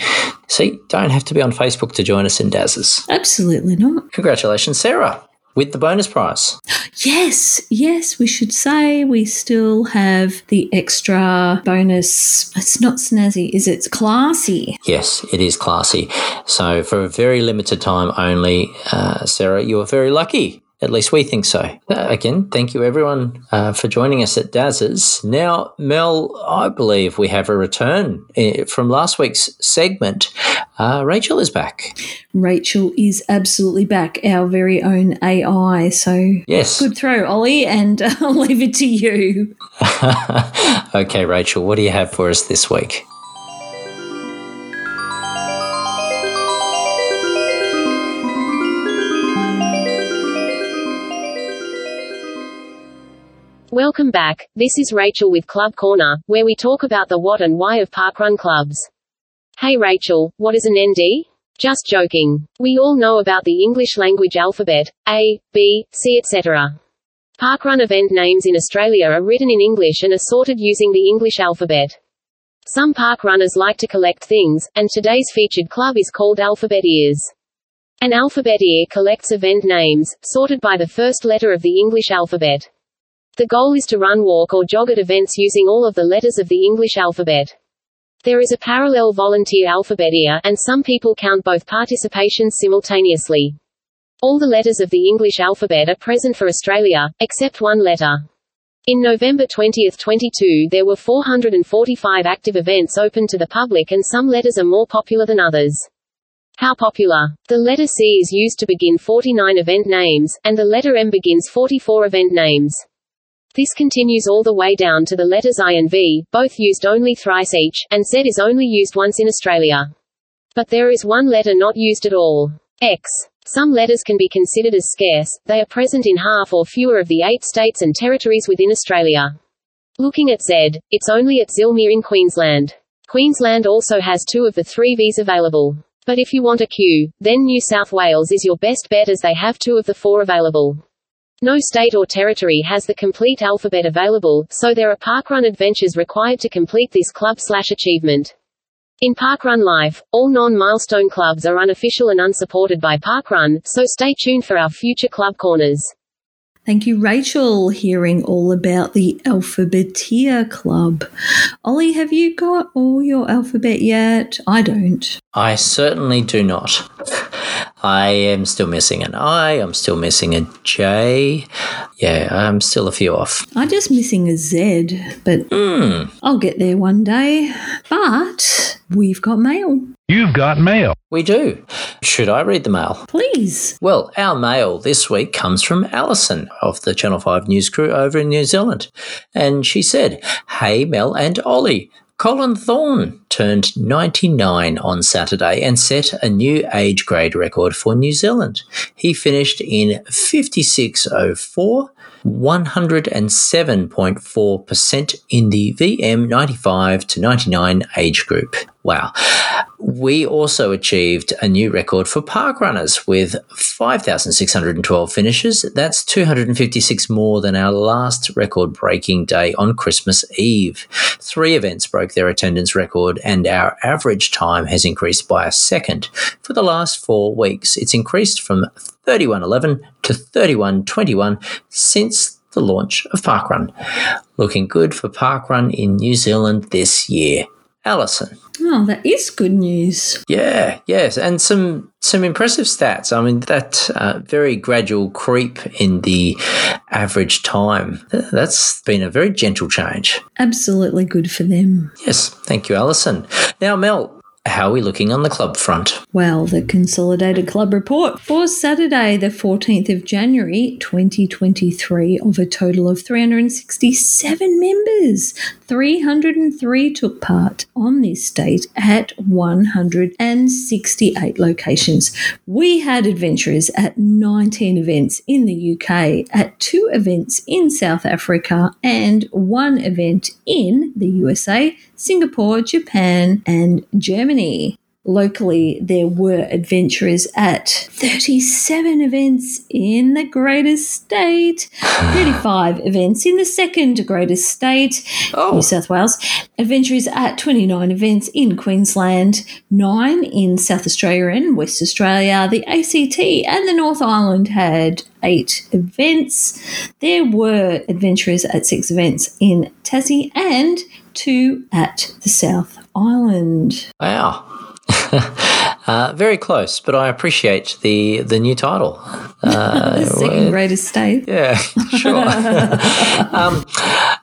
See, don't have to be on Facebook to join us in Daz's. Absolutely not. Congratulations, Sarah, with the bonus prize. Yes, yes, we should say we still have the extra bonus. It's not snazzy, is it? It's classy. Yes, it is classy. So, for a very limited time only, uh, Sarah, you are very lucky. At least we think so. Uh, again, thank you everyone uh, for joining us at Daz's. Now, Mel, I believe we have a return uh, from last week's segment. Uh, Rachel is back. Rachel is absolutely back, our very own AI. So, Yes. good throw, Olly, and I'll leave it to you. okay, Rachel, what do you have for us this week? Welcome back. This is Rachel with Club Corner, where we talk about the what and why of parkrun clubs. Hey Rachel, what is an ND? Just joking. We all know about the English language alphabet A, B, C, etc. Parkrun event names in Australia are written in English and are sorted using the English alphabet. Some park runners like to collect things, and today's featured club is called Alphabet Ears. An alphabet ear collects event names, sorted by the first letter of the English alphabet. The goal is to run, walk, or jog at events using all of the letters of the English alphabet. There is a parallel volunteer alphabet ear, and some people count both participations simultaneously. All the letters of the English alphabet are present for Australia, except one letter. In November 20, 22, there were 445 active events open to the public, and some letters are more popular than others. How popular? The letter C is used to begin 49 event names, and the letter M begins 44 event names. This continues all the way down to the letters I and V, both used only thrice each, and Z is only used once in Australia. But there is one letter not used at all. X. Some letters can be considered as scarce, they are present in half or fewer of the eight states and territories within Australia. Looking at Z, it's only at Zillmere in Queensland. Queensland also has two of the three Vs available. But if you want a Q, then New South Wales is your best bet as they have two of the four available. No state or territory has the complete alphabet available, so there are parkrun adventures required to complete this club slash achievement. In Parkrun Life, all non-milestone clubs are unofficial and unsupported by Parkrun, so stay tuned for our future club corners. Thank you, Rachel, hearing all about the Alphabet Ears Club. Olly, have you got all your alphabet yet? I don't. I certainly do not. I am still missing an I, I'm still missing a J. Yeah, I'm still a few off. I'm just missing a Z, but hmm. I'll get there one day. But we've got mail. You've got mail. We do. Should I read the mail? Please. Well, our mail this week comes from Alison of the Channel 5 news crew over in New Zealand. And she said, Hey, Mel and Olly. Colin Thorne turned 99 on Saturday and set a new age grade record for New Zealand. He finished in 56.04, 107.4% in the VM 95 to 99 age group. Wow. We also achieved a new record for park runners with 5,612 finishes. That's 256 more than our last record breaking day on Christmas Eve. Three events broke their attendance record, and our average time has increased by a second for the last four weeks. It's increased from 31.11 to 31.21 since the launch of Parkrun. Looking good for Parkrun in New Zealand this year. Alison. Oh, that is good news. Yeah, yes, and some some impressive stats. I mean, that uh, very gradual creep in the average time. That's been a very gentle change. Absolutely good for them. Yes, thank you, Alison. Now, Mel, how are we looking on the club front? Well, the Consolidated Club report for Saturday, the 14th of January 2023, of a total of 367 members. 303 took part on this date at 168 locations. We had adventurers at 19 events in the UK, at two events in South Africa, and one event in the USA, Singapore, Japan, and Germany. Locally, there were adventurers at 37 events in the greatest state, 35 events in the second greatest state, oh. New South Wales, adventurers at 29 events in Queensland, 9 in South Australia and West Australia. The ACT and the North Island had 8 events. There were adventurers at 6 events in Tassie and 2 at the South Island. Wow. uh, very close, but I appreciate the the new title. Uh, the second greatest state. Yeah, sure. um,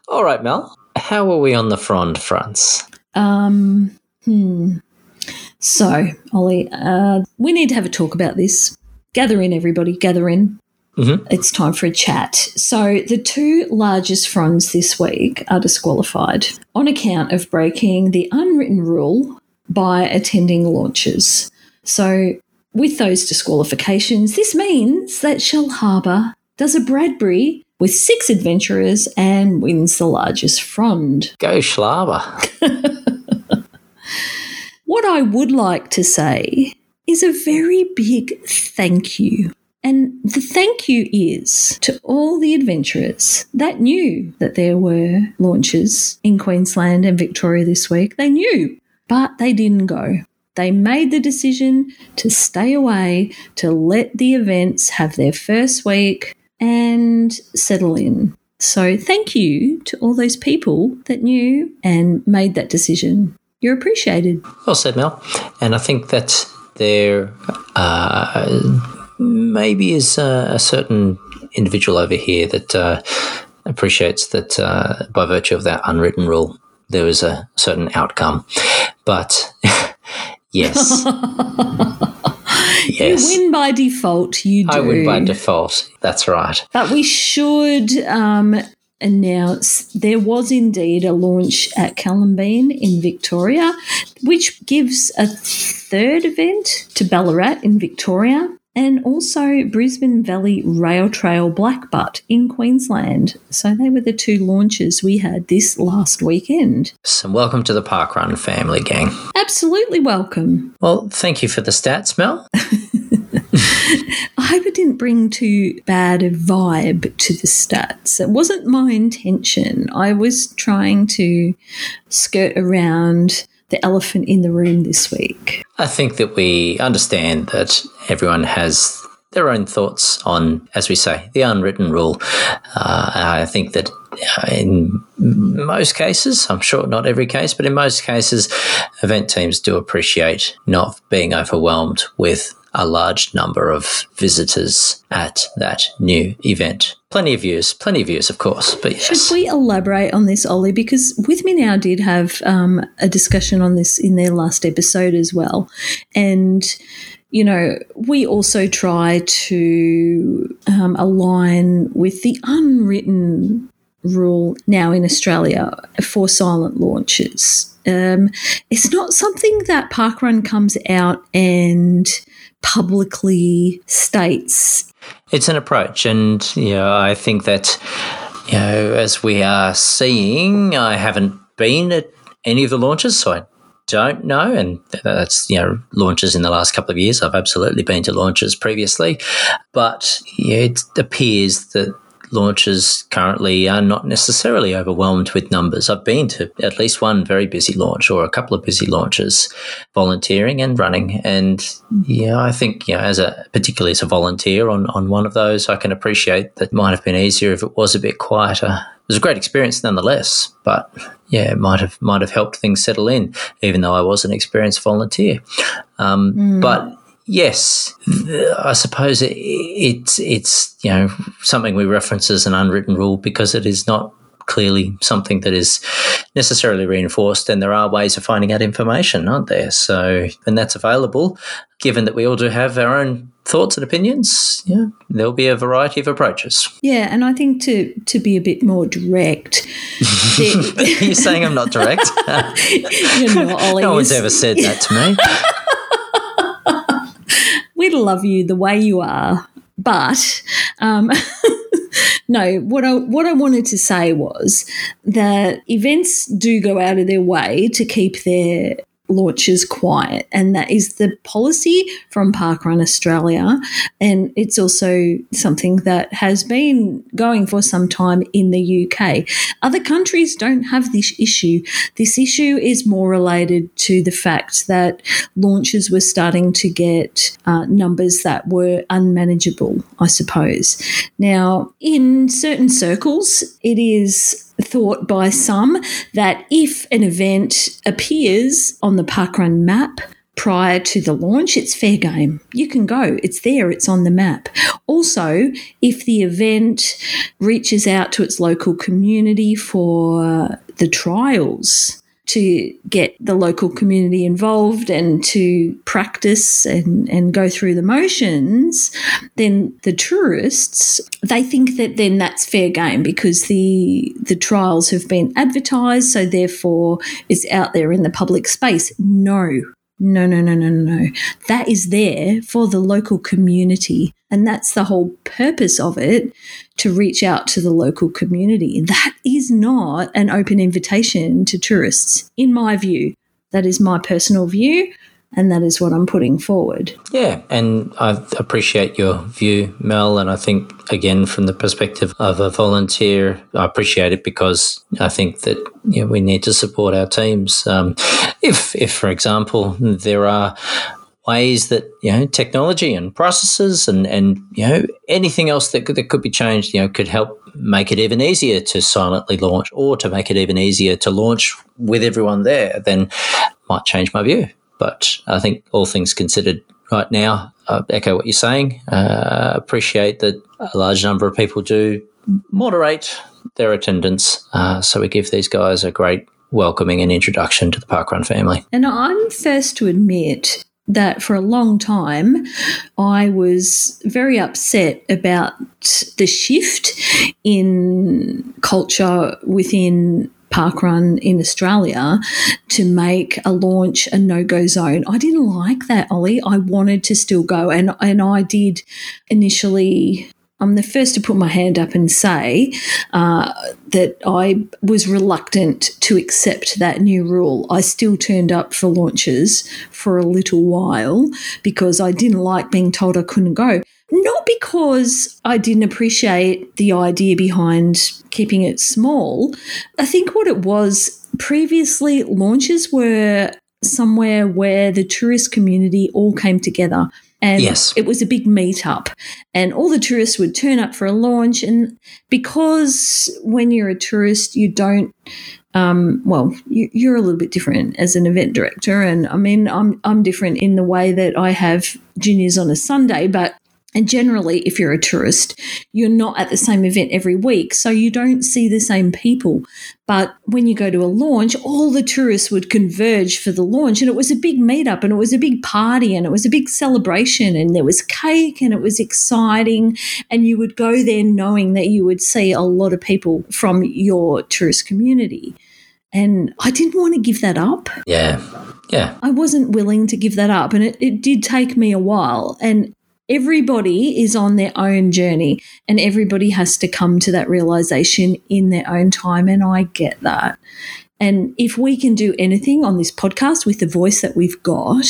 all right, Mel. How are we on the front fronts? Um, hmm. So, Olly, uh, we need to have a talk about this. Gather in, everybody, gather in. Mm-hmm. It's time for a chat. So, the two largest fronds this week are disqualified on account of breaking the unwritten rule by attending launches. So, with those disqualifications, this means that Shell Harbour does a Bradbury with six adventurers and wins the largest frond. Go Schlaber. What I would like to say is a very big thank you. And the thank you is to all the adventurers that knew that there were launches in Queensland and Victoria this week. They knew, but they didn't go. They made the decision to stay away, to let the events have their first week and settle in. So, thank you to all those people that knew and made that decision. You're appreciated. Well said, Mel. And I think that there uh, maybe is a, a certain individual over here that uh, appreciates that uh, by virtue of that unwritten rule, there was a certain outcome. But yes, yes, You win by default. You do. I win by default. That's right. But we should um, announce there was indeed a launch at Calembeen in Victoria, which gives a third event to Ballarat in Victoria. And also Brisbane Valley Rail Trail Blackbutt in Queensland. So they were the two launches we had this last weekend. So welcome to the Parkrun family, gang. Absolutely welcome. Well, thank you for the stats, Mel. I hope it didn't bring too bad a vibe to the stats. It wasn't my intention. I was trying to skirt around the elephant in the room this week? I think that we understand that everyone has their own thoughts on, as we say, the unwritten rule. Uh, I think that uh, in most cases, I'm sure not every case, but in most cases, event teams do appreciate not being overwhelmed with a large number of visitors at that new event. Plenty of views, plenty of views, of course. But yes. Should we elaborate on this, Olly? Because With Me Now did have um, a discussion on this in their last episode as well. And you know, we also try to um, align with the unwritten rule now in Australia for silent launches. Um, it's not something that Parkrun comes out and publicly states. It's an approach, and you know, I think that you know, as we are seeing, I haven't been at any of the launches, so I don't know, and that's you know launches in the last couple of years. I've absolutely been to launches previously, but yeah, it appears that launches currently are not necessarily overwhelmed with numbers. I've been to at least one very busy launch or a couple of busy launches, volunteering and running. And yeah, I think, you know, as a particularly as a volunteer on, on one of those, I can appreciate that might have been easier if it was a bit quieter. It was a great experience nonetheless, but yeah, it might have might have helped things settle in, even though I was an experienced volunteer. Um, mm. But yes, I suppose it, it's it's you know something we reference as an unwritten rule because it is not clearly something that is necessarily reinforced and there are ways of finding out information aren't there? So when that's available given that we all do have our own thoughts and opinions. Yeah there'll be a variety of approaches. Yeah and i think to to be a bit more direct you're saying i'm not direct? You know, Olly, no one's ever said that to me we love you the way you are. But um, no, what I what I wanted to say was that events do go out of their way to keep their launches quiet. And that is the policy from Parkrun Australia. And it's also something that has been going for some time in the UK. Other countries don't have this issue. This issue is more related to the fact that launches were starting to get uh, numbers that were unmanageable, I suppose. Now, in certain circles, it is thought by some that if an event appears on the parkrun map prior to the launch, it's fair game. You can go, it's there, it's on the map. Also, if the event reaches out to its local community for the trials, to get the local community involved and to practice and, and go through the motions, then the tourists they think that then that's fair game because the the trials have been advertised, so therefore it's out there in the public space. No, no, no, no, no, no. That is there for the local community. And that's the whole purpose of it to reach out to the local community. That is not an open invitation to tourists, in my view. That is my personal view and that is what I'm putting forward. Yeah, and I appreciate your view, Mel. And I think, again, from the perspective of a volunteer, I appreciate it because I think that you know, we need to support our teams. Um, if, if, for example, there are ways that you know technology and processes and and you know anything else that could, that could be changed you know could help make it even easier to silently launch or to make it even easier to launch with everyone there then might change my view but I think all things considered, right now, I echo what you're saying. Uh, appreciate that a large number of people do moderate their attendance. Uh, so we give these guys a great welcoming and introduction to the Parkrun family. And I'm first to admit that for a long time I was very upset about the shift in culture within parkrun in Australia to make a launch a no go zone. I didn't like that, Olly. I wanted to still go, and and I did initially. I'm the first to put my hand up and say uh, that I was reluctant to accept that new rule. I still turned up for launches for a little while because I didn't like being told I couldn't go. Not because I didn't appreciate the idea behind keeping it small. I think what it was previously launches were somewhere where the tourist community all came together. And Yes. it was a big meetup, and all the tourists would turn up for a launch. And because when you're a tourist, you don't um, well, you, you're a little bit different as an event director, and I mean, I'm I'm different in the way that I have juniors on a Sunday, but and generally, if you're a tourist, you're not at the same event every week, so you don't see the same people. But when you go to a launch, all the tourists would converge for the launch, and it was a big meetup, and it was a big party, and it was a big celebration, and there was cake, and it was exciting, and you would go there knowing that you would see a lot of people from your tourist community. And I didn't want to give that up. Yeah. Yeah. I wasn't willing to give that up. And it, it did take me a while. And everybody is on their own journey and everybody has to come to that realization in their own time. And I get that. And if we can do anything on this podcast with the voice that we've got,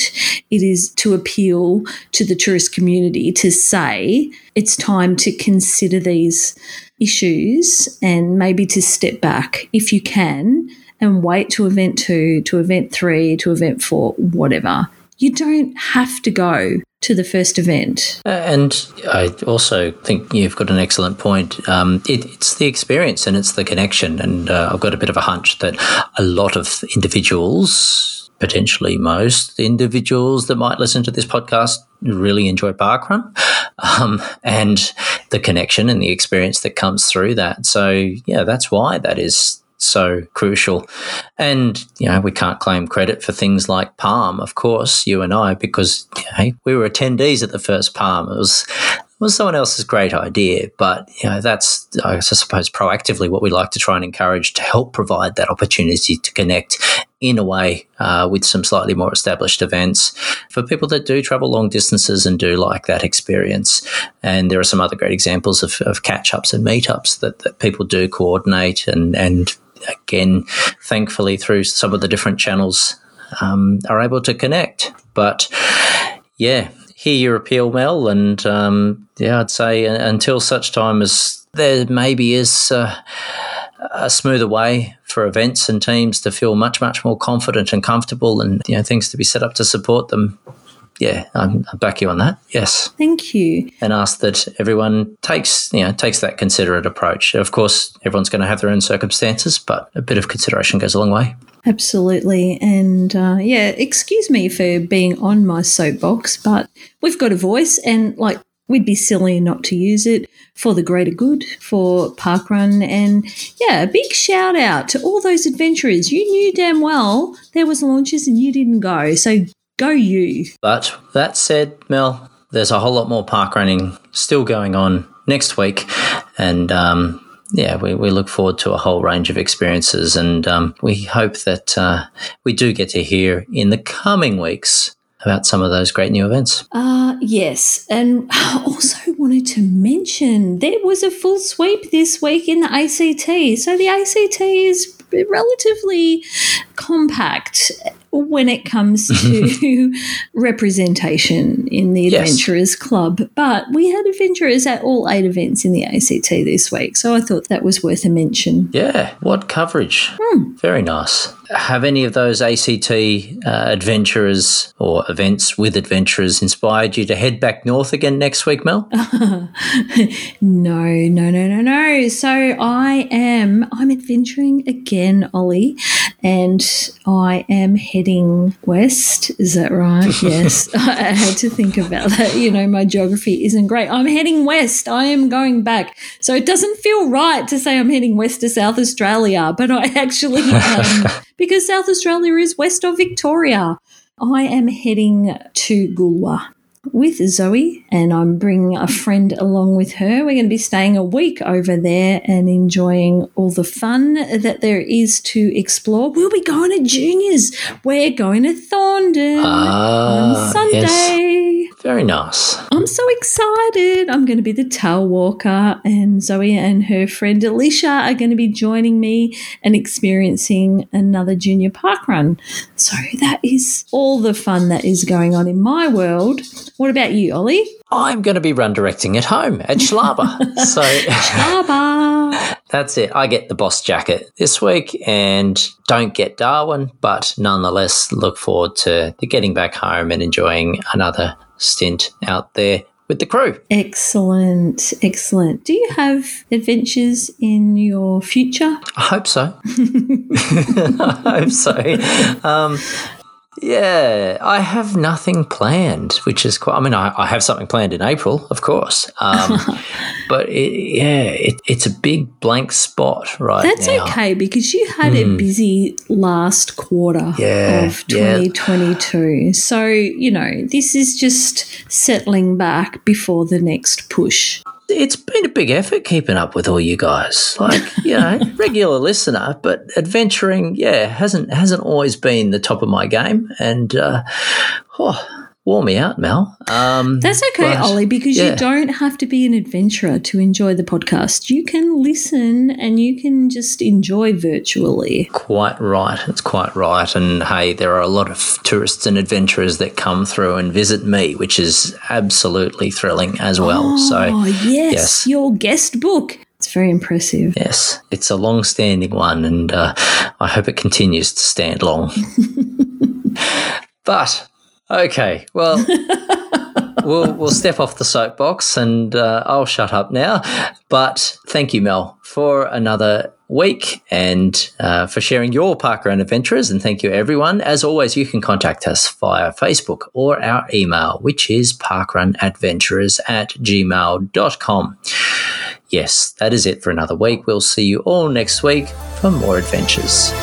it is to appeal to the tourist community to say it's time to consider these issues and maybe to step back if you can and wait to event two, to event three, to event four, whatever. You don't have to go to the first event. And I also think you've got an excellent point. Um, it, it's the experience and it's the connection. And uh, I've got a bit of a hunch that a lot of individuals, potentially most individuals that might listen to this podcast, really enjoy parkrun um, and the connection and the experience that comes through that. So, yeah, that's why that is so crucial. And, you know, we can't claim credit for things like Palm, of course, you and I, because you know, we were attendees at the first Palm. It was was someone else's great idea, but you know that's I suppose proactively what we like to try and encourage to help provide that opportunity to connect in a way uh, with some slightly more established events for people that do travel long distances and do like that experience. And there are some other great examples of, of catch ups and meetups that, that people do coordinate and and again, thankfully through some of the different channels um, are able to connect. But yeah, hear your appeal, Mel, and um, yeah, I'd say until such time as there maybe is uh, a smoother way for events and teams to feel much, much more confident and comfortable, and you know things to be set up to support them. Yeah, I'm, I back you on that. Yes, Thank you. and ask that everyone takes you know takes that considerate approach. Of course, everyone's going to have their own circumstances, but a bit of consideration goes a long way. Absolutely. And uh, yeah, excuse me for being on my soapbox, but we've got a voice and like we'd be silly not to use it for the greater good for Parkrun. And yeah, a big shout out to all those adventurers. You knew damn well there was launches and you didn't go. So go you. But that said, Mel, there's a whole lot more park running still going on next week, and um, yeah, we, we look forward to a whole range of experiences, and um, we hope that uh, we do get to hear in the coming weeks about some of those great new events. Uh, yes. And also wanted to mention there was a full sweep this week in the ACT. So the ACT is relatively compact when it comes to representation in the Yes. Adventurers Club. But we had adventurers at all eight events in the ACT this week. So I thought that was worth a mention. Yeah, what coverage! Hmm. Very nice. Have any of those ACT uh, adventurers or events with adventurers inspired you to head back north again next week, Mel? no, no, no, no, no. So I am, I'm adventuring again, Olly, and I am heading west. Is that right? Yes. I had to think about that. You know, my geography isn't great. I'm heading west. I am going back. So it doesn't feel right to say I'm heading west to South Australia, but I actually am because South Australia is west of Victoria. I am heading to Goolwa with Zoe, and I'm bringing a friend along with her. We're going to be staying a week over there and enjoying all the fun that there is to explore. We'll be going to juniors. We're going to Thorndon Ah, on Sunday. yes. Very nice. I'm so excited. I'm going to be the tail walker, and Zoe and her friend Alicia are going to be joining me and experiencing another junior park run. So that is all the fun that is going on in my world. What about you, Olly? I'm going to be run directing at home at Schlaba. so Baba. that's it. I get the boss jacket this week and don't get Darwin, but nonetheless look forward to, to getting back home and enjoying another stint out there with the crew. Excellent, excellent. Do you have adventures in your future? I hope so. I hope so. Um, yeah, I have nothing planned, which is quite. I mean, I, I have something planned in April, of course, um, but it, yeah, it, it's a big blank spot right That's now. okay because you had a Hmm. busy last quarter Yeah, of yeah. 2022. So, you know, this is just settling back before the next push. It's been a big effort keeping up with all you guys. Like, you know, regular listener, but adventuring, yeah, hasn't hasn't always been the top of my game. And uh, oh, wore me out, Mel. Um, That's okay, but, Olly, because yeah. you don't have to be an adventurer to enjoy the podcast. You can listen and you can just enjoy virtually. Quite right. It's quite right. And hey, there are a lot of tourists and adventurers that come through and visit me, which is absolutely thrilling as well. so, Oh, yes, yes. your guest book. It's very impressive. Yes, it's a long standing one, and uh, I hope it continues to stand long. but, okay, well. We'll, we'll step off the soapbox and uh, I'll shut up now. But thank you, Mel, for another week and uh, for sharing your parkrun adventures. And thank you, everyone. As always, you can contact us via Facebook or our email, which is parkrunadventurers at gmail.com. Yes, that is it for another week. We'll see you all next week for more adventures.